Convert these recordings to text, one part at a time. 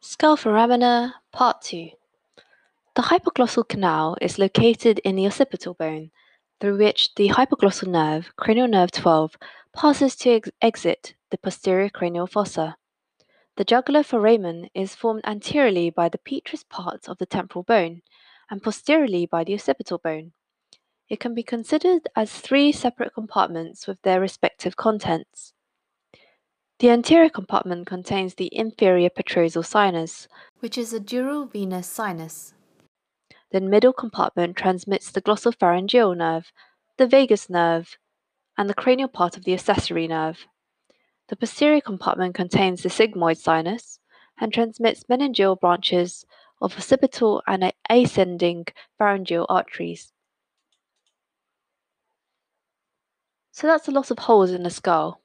Skull foramina, Part 2 The hypoglossal canal is located in the occipital bone, through which the hypoglossal nerve, cranial nerve 12, passes to ex- exit the posterior cranial fossa. The jugular foramen is formed anteriorly by the petrous part of the temporal bone and posteriorly by the occipital bone. It can be considered as three separate compartments with their respective contents. The anterior compartment contains the inferior petrosal sinus, which is a dural venous sinus. The middle compartment transmits the glossopharyngeal nerve, the vagus nerve, and the cranial part of the accessory nerve. The posterior compartment contains the sigmoid sinus and transmits meningeal branches of occipital and ascending pharyngeal arteries. So that's a lot of holes in the skull.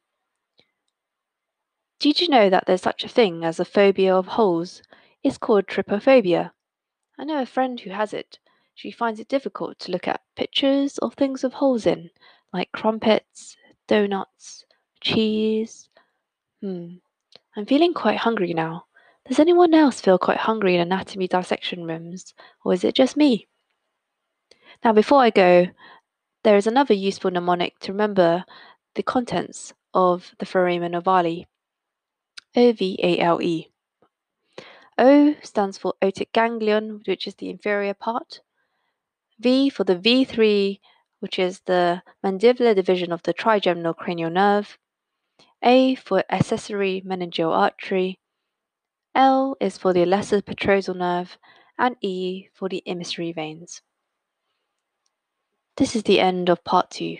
Did you know that there's such a thing as a phobia of holes? It's called trypophobia. I know a friend who has it. She finds it difficult to look at pictures of things with holes in, like crumpets, donuts, cheese. Hmm. I'm feeling quite hungry now. Does anyone else feel quite hungry in anatomy dissection rooms, or is it just me? Now, before I go, there is another useful mnemonic to remember the contents of the foramen ovale. O-V-A-L-E. O stands for otic ganglion, which is the inferior part. V for the V3, which is the mandibular division of the trigeminal cranial nerve. A for accessory meningeal artery. L is for the lesser petrosal nerve, and E for the emissary veins. This is the end of part two.